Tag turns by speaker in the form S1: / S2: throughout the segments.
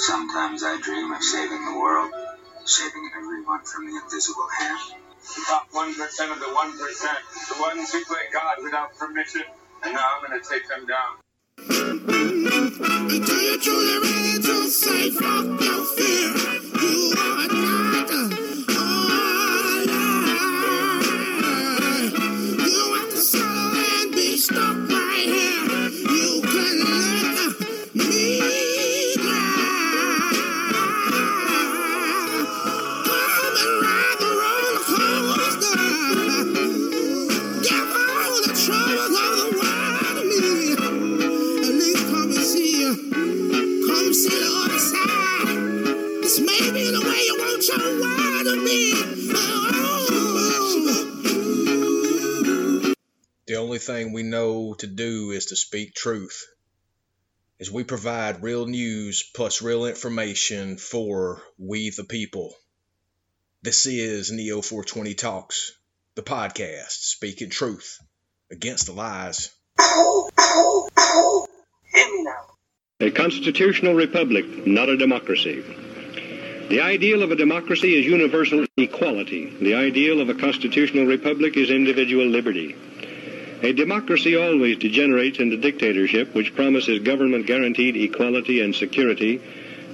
S1: Sometimes I dream of saving the world, saving everyone from the invisible hand.
S2: The top 1% of the 1%, the ones who play God without permission, and now I'm going to take them down.
S3: Do you truly ready to say fuck your fear? You are not alive. To
S4: do is to speak truth. As we provide real news plus real information for we the people. This is Neo 420 Talks, the podcast speaking truth against the lies.
S5: A constitutional republic, not a democracy. The ideal of a democracy is universal equality. The ideal of a constitutional republic is individual liberty. A democracy always degenerates into dictatorship, which promises government guaranteed equality and security,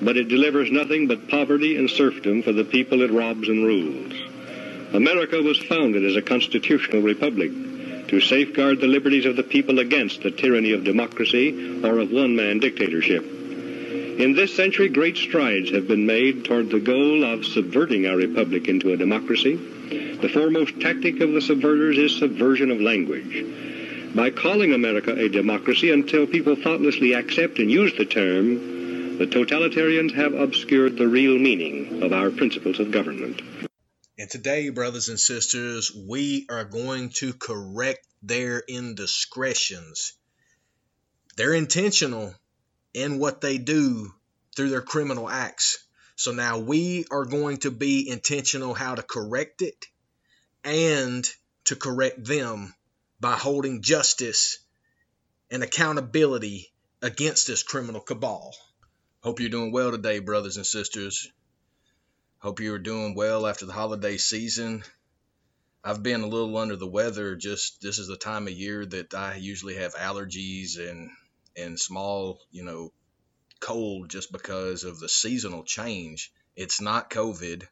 S5: but it delivers nothing but poverty and serfdom for the people it robs and rules. America was founded as a constitutional republic to safeguard the liberties of the people against the tyranny of democracy or of one-man dictatorship. In this century, great strides have been made toward the goal of subverting our republic into a democracy. The foremost tactic of the subverters is subversion of language. By calling America a democracy until people thoughtlessly accept and use the term, the totalitarians have obscured the real meaning of our principles of government.
S4: And today, brothers and sisters, we are going to correct their indiscretions. They're intentional in what they do through their criminal acts. So now we are going to be intentional how to correct it and to correct them by holding justice and accountability against this criminal cabal. Hope you're doing well today, brothers and sisters. Hope you are doing well after the holiday season. I've been a little under the weather. Just this is the time of year that I usually have allergies and and small, you know, cold just because of the seasonal change. It's not COVID.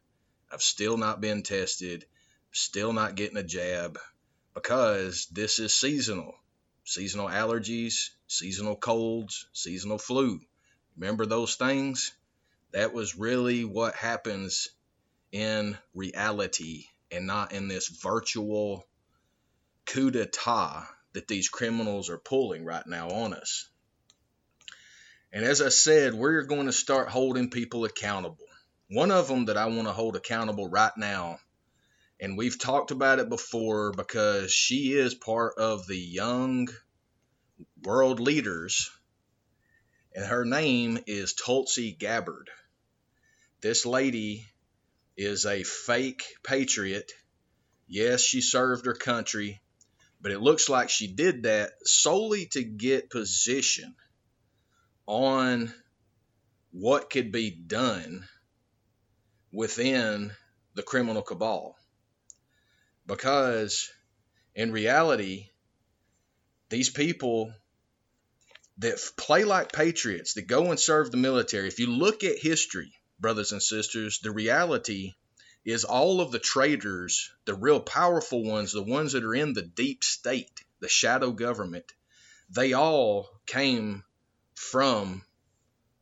S4: I've still not been tested. Still not getting a jab because this is seasonal. Seasonal allergies, seasonal colds, seasonal flu. Remember those things? That was really what happens in reality and not in this virtual coup d'etat that these criminals are pulling right now on us. And as I said, we're going to start holding people accountable. One of them that I want to hold accountable right now, and we've talked about it before because she is part of the young world leaders, and her name is Tulsi Gabbard. This lady is a fake patriot. Yes, she served her country, but it looks like she did that solely to get position on what could be done within the criminal cabal. Because in reality, these people that play like patriots, that go and serve the military, if you look at history, brothers and sisters, the reality is all of the traitors, the real powerful ones, the ones that are in the deep state, the shadow government, they all came from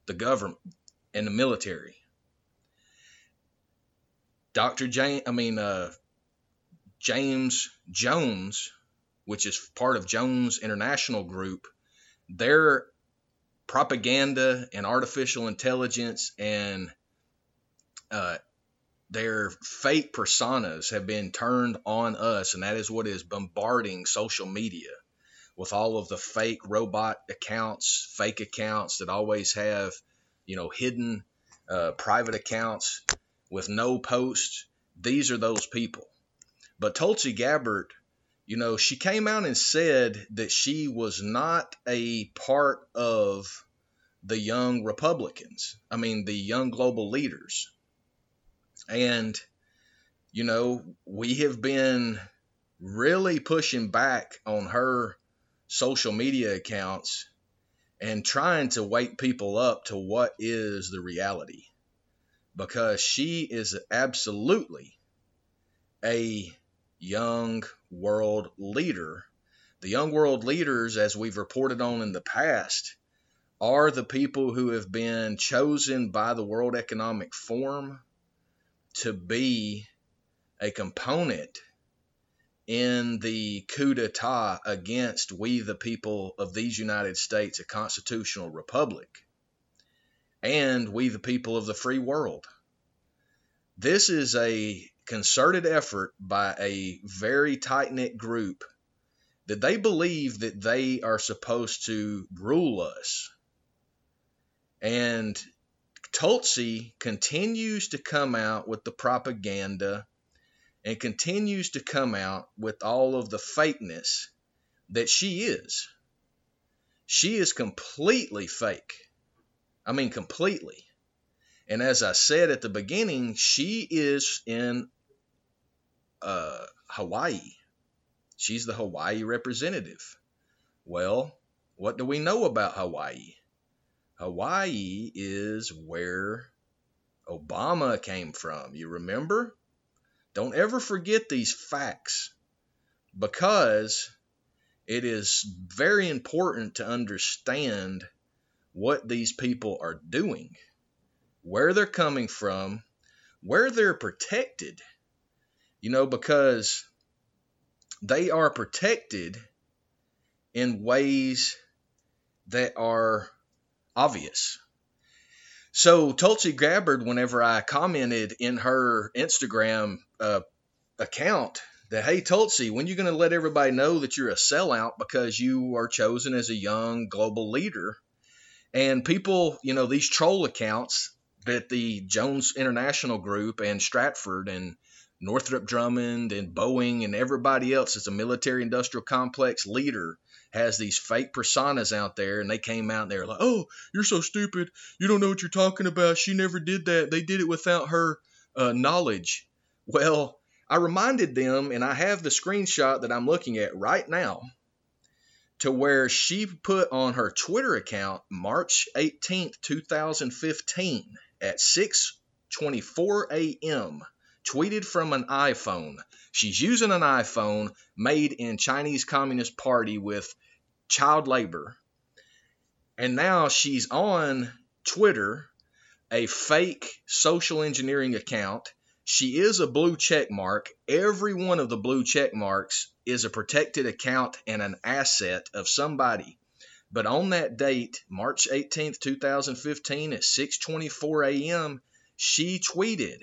S4: the government and the military. Dr. James, I mean, uh, James Jones, which is part of Jones International Group, their propaganda and artificial intelligence and uh, their fake personas have been turned on us, and that is what is bombarding social media with all of the fake robot accounts, fake accounts that always have, you know, hidden uh, private accounts with no posts. These are those people. But Tulsi Gabbard, you know, she came out and said that she was not a part of the young Republicans. I mean, the young global leaders. And, you know, we have been really pushing back on her social media accounts and trying to wake people up to what is the reality because she is absolutely a young world leader. The young world leaders, as we've reported on in the past, are the people who have been chosen by the World Economic Forum to be a component in the coup d'etat against we, the people of these United States, a constitutional republic, and we, the people of the free world. This is a concerted effort by a very tight knit group that they believe that they are supposed to rule us. And Tulsi continues to come out with the propaganda and continues to come out with all of the fakeness that she is. She is completely fake. I mean, completely. And as I said at the beginning, she is in uh, Hawaii. She's the Hawaii representative. Well, what do we know about Hawaii? Hawaii is where Obama came from. You remember? Don't ever forget these facts because it is very important to understand what these people are doing, where they're coming from, where they're protected. You know, because they are protected in ways that are obvious. So Tulsi Gabbard, whenever I commented in her Instagram account that, hey Tulsi, when you going to let everybody know that you're a sellout because you are chosen as a young global leader? And people, you know, these troll accounts that the Jones International Group and Stratfor and Northrop Grumman and Boeing and everybody else as a military industrial complex leader has these fake personas out there and they came out and they're like, "Oh, you're so stupid. You don't know what you're talking about. She never did that. They did it without her uh, knowledge." Well, I reminded them and I have the screenshot that I'm looking at right now to where she put on her Twitter account March 18th, 2015 at 6:24 a.m. tweeted from an iPhone. She's using an iPhone made in Chinese Communist Party with child labor. And now she's on Twitter, a fake social engineering account. She is a blue check mark. Every one of the blue check marks is a protected account and an asset of somebody. But on that date, March 18th, 2015 at 6:24 a.m., she tweeted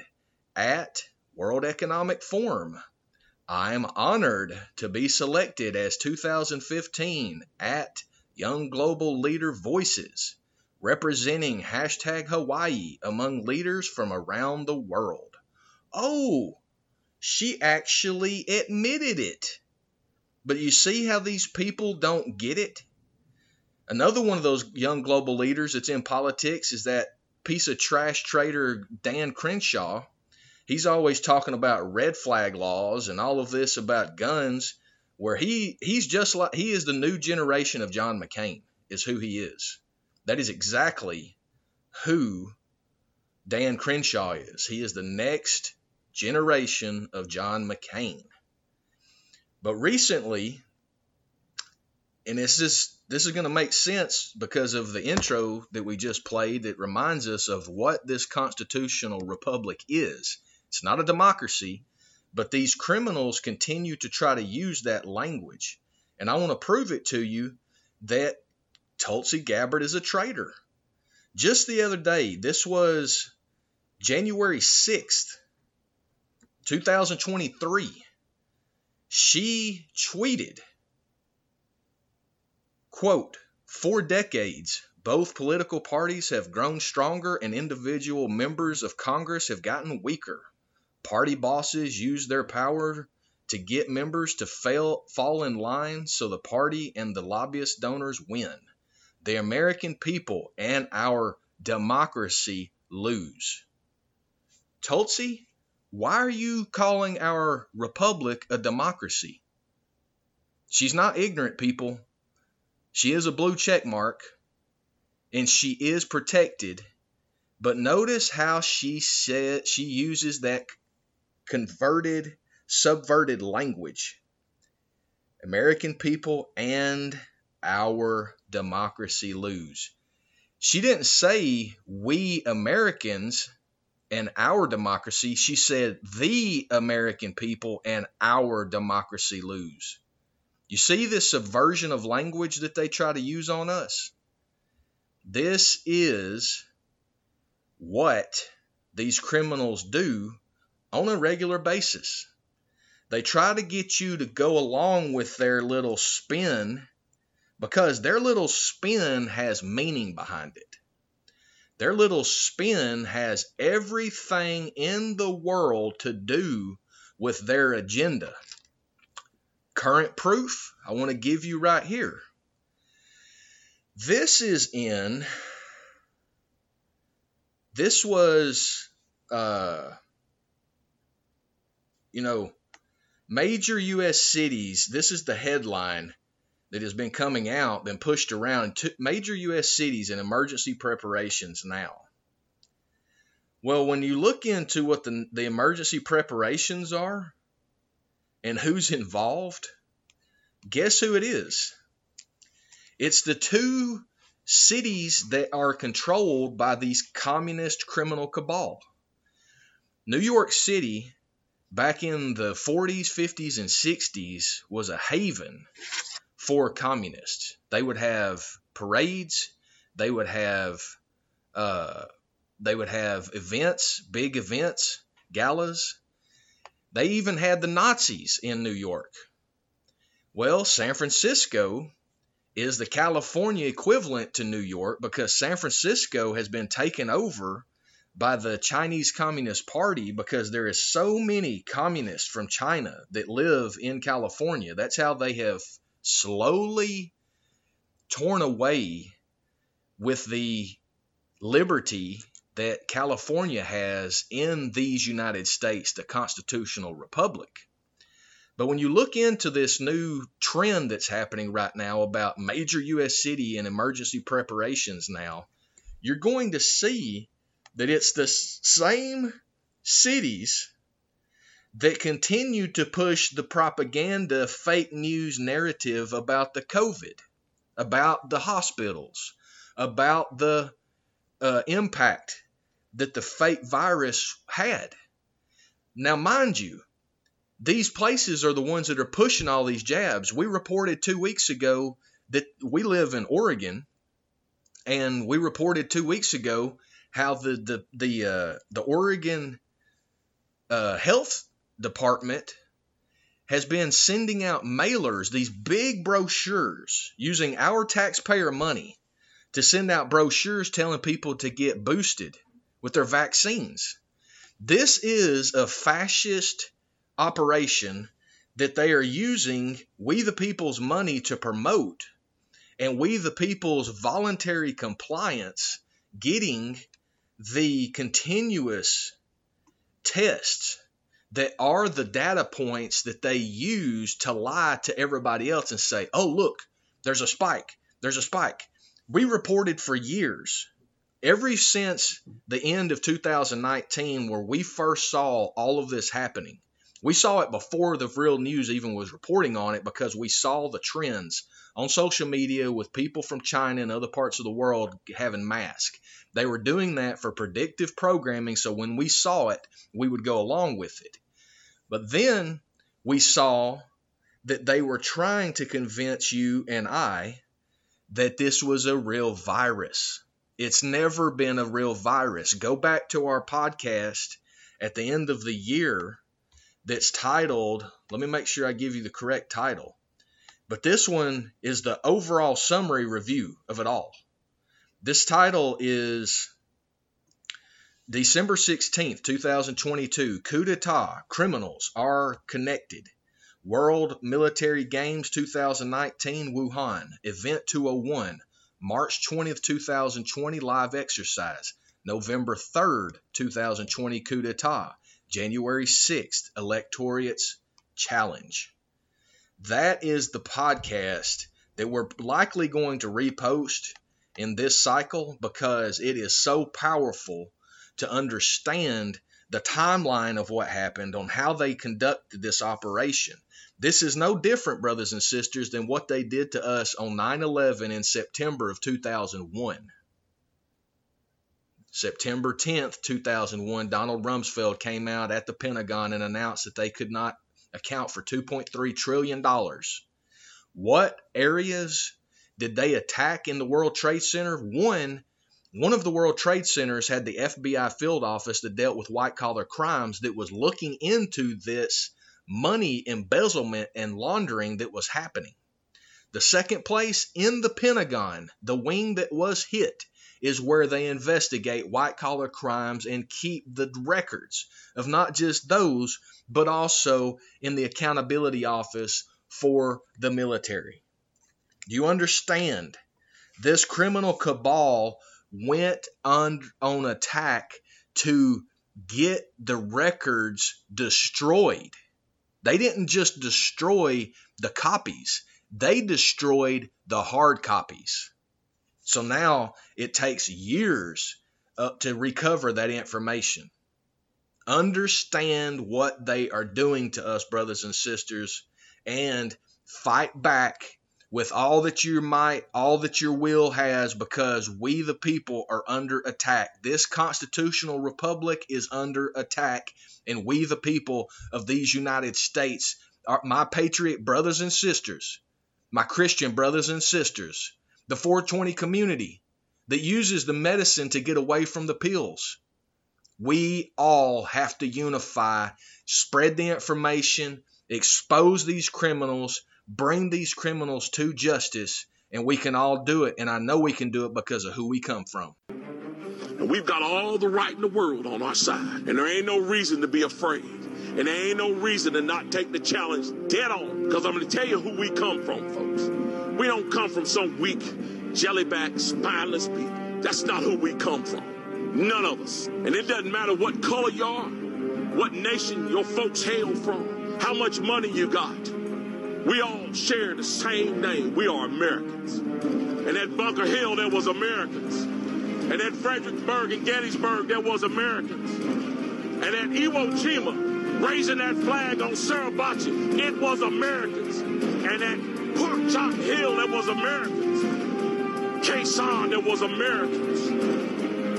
S4: at World Economic Forum I'm honored to be selected as 2015 at Young Global Leader Voices, representing hashtag Hawaii among leaders from around the world. Oh, she actually admitted it. But you see how these people don't get it? Another one of those young global leaders that's in politics is that piece of trash trader Dan Crenshaw he's always talking about red flag laws and all of this about guns where he he's just like he is the new generation of John McCain is who he is. That is exactly who Dan Crenshaw is. He is the next generation of John McCain. But recently, and this is this is going to make sense because of the intro that we just played that reminds us of what this constitutional republic is. It's not a democracy, but these criminals continue to try to use that language. And I want to prove it to you that Tulsi Gabbard is a traitor. Just the other day, this was January 6th, 2023, she tweeted, quote, for decades, both political parties have grown stronger and individual members of Congress have gotten weaker. Party bosses use their power to get members to fail, fall in line so the party and the lobbyist donors win. the American people and our democracy lose. Tulsi, why are you calling our republic a democracy? She's not ignorant, people. She is a blue check mark and she is protected. But notice how she said she uses that converted, subverted language. American people and our democracy lose. She didn't say we Americans and our democracy. She said the American people and our democracy lose. You see this subversion of language that they try to use on us? This is what these criminals do on a regular basis. They try to get you to go along with their little spin because their little spin has meaning behind it. Their little spin has everything in the world to do with their agenda current proof I want to give you right here. This is in, this was, uh, you know, major U.S. cities. This is the headline that has been coming out, been pushed around. To major U.S. cities in emergency preparations now. Well, when you look into what the, the emergency preparations are, and who's involved? Guess who it is? It's the two cities that are controlled by these communist criminal cabal. New York City, back in the 40s, 50s, and 60s, was a haven for communists. They would have parades, they would have uh, they would have events, big events, galas, they even had the Nazis in New York. Well, San Francisco is the California equivalent to New York because San Francisco has been taken over by the Chinese Communist Party because there is so many communists from China that live in California. That's how they have slowly torn away with the liberty that California has in these United States, the constitutional republic. But when you look into this new trend that's happening right now about major U.S. city and emergency preparations now, you're going to see that it's the same cities that continue to push the propaganda fake news narrative about the COVID, about the hospitals, about the uh, impact that the fake virus had. Now, mind you, these places are the ones that are pushing all these jabs. We reported two weeks ago that we live in Oregon, and we reported two weeks ago how the the the uh, the Oregon uh, Health Department has been sending out mailers, these big brochures, using our taxpayer money to send out brochures telling people to get boosted with their vaccines. This is a fascist operation that they are using we the people's money to promote and we the people's voluntary compliance getting the continuous tests that are the data points that they use to lie to everybody else and say, oh, look, there's a spike. There's a spike. We reported for years ever since the end of 2019, where we first saw all of this happening, we saw it before the real news even was reporting on it because we saw the trends on social media with people from China and other parts of the world having masks. They were doing that for predictive programming, so when we saw it, we would go along with it. But then we saw that they were trying to convince you and I that this was a real virus it's never been a real virus. Go back to our podcast at the end of the year that's titled, let me make sure I give you the correct title. But this one is the overall summary review of it all. This title is December 16th, 2022 Coup d'etat Criminals Are Connected. World Military Games 2019 Wuhan Event 201 March 20th, 2020, live exercise. November 3rd, 2020, coup d'etat. January 6th, electorate's challenge. That is the podcast that we're likely going to repost in this cycle because it is so powerful to understand the timeline of what happened on how they conducted this operation. This is no different, brothers and sisters, than what they did to us on 9 11 in September of 2001. September 10th, 2001, Donald Rumsfeld came out at the Pentagon and announced that they could not account for $2.3 trillion. What areas did they attack in the World Trade Center? One, one of the World Trade Centers had the FBI field office that dealt with white collar crimes that was looking into this money embezzlement and laundering that was happening. The second place in the Pentagon, the wing that was hit, is where they investigate white collar crimes and keep the records of not just those, but also in the accountability office for the military. Do you understand? This criminal cabal went on, on attack to get the records destroyed. They didn't just destroy the copies, they destroyed the hard copies. So now it takes years uh, to recover that information. Understand what they are doing to us, brothers and sisters, and fight back with all that your might, all that your will has, because we, the people, are under attack. This constitutional republic is under attack, and we, the people of these United States, are my patriot brothers and sisters, my Christian brothers and sisters, the 420 community that uses the medicine to get away from the pills. We all have to unify, spread the information, expose these criminals, bring these criminals to justice, and we can all do it. And I know we can do it because of who we come from.
S6: And we've got all the right in the world on our side. And there ain't no reason to be afraid. And there ain't no reason to not take the challenge dead on. Because I'm going to tell you who we come from, folks. We don't come from some weak, jellyback, spineless people. That's not who we come from. None of us. And it doesn't matter what color you are, what nation your folks hail from, how much money you got. We all share the same name. We are Americans. And at Bunker Hill, there was Americans. And at Fredericksburg and Gettysburg, there was Americans. And at Iwo Jima, raising that flag on Suribachi, it was Americans. And at Chop Hill, there was Americans. Sanh, there was Americans.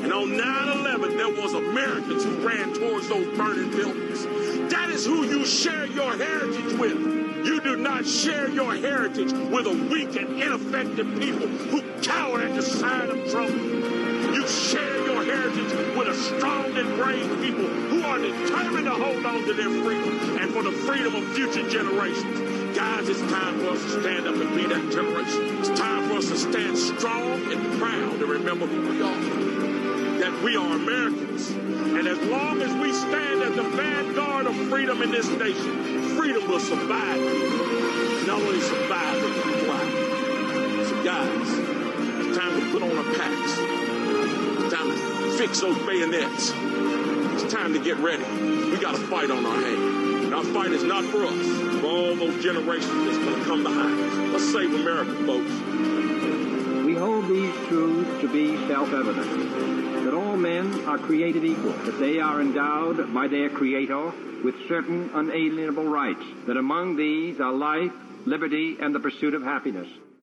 S6: And on 9-11, there was Americans who ran towards those burning buildings. That is who you share your heritage with. You do not share your heritage with a weak and ineffective people who cower at the sight of trouble. You share your heritage with a strong and brave people who are determined to hold on to their freedom and for the freedom of future generations. Guys, it's time for us to stand up and be that generation. It's time for us to stand strong and proud and remember who we are. That we are Americans. And as long as we stand as the vanguard of freedom in this nation, freedom will survive. Not only survive, but thrive. So guys, it's time to put on our packs. It's time to fix those bayonets. It's time to get ready. We got a fight on our hands. And our fight is not for us, for all those generations that's going to come behind us. Let's save America, folks.
S7: We hold these truths to be self-evident, that all men are created equal, that they are endowed by their Creator with certain unalienable rights, that among these are life, liberty, and the pursuit of happiness.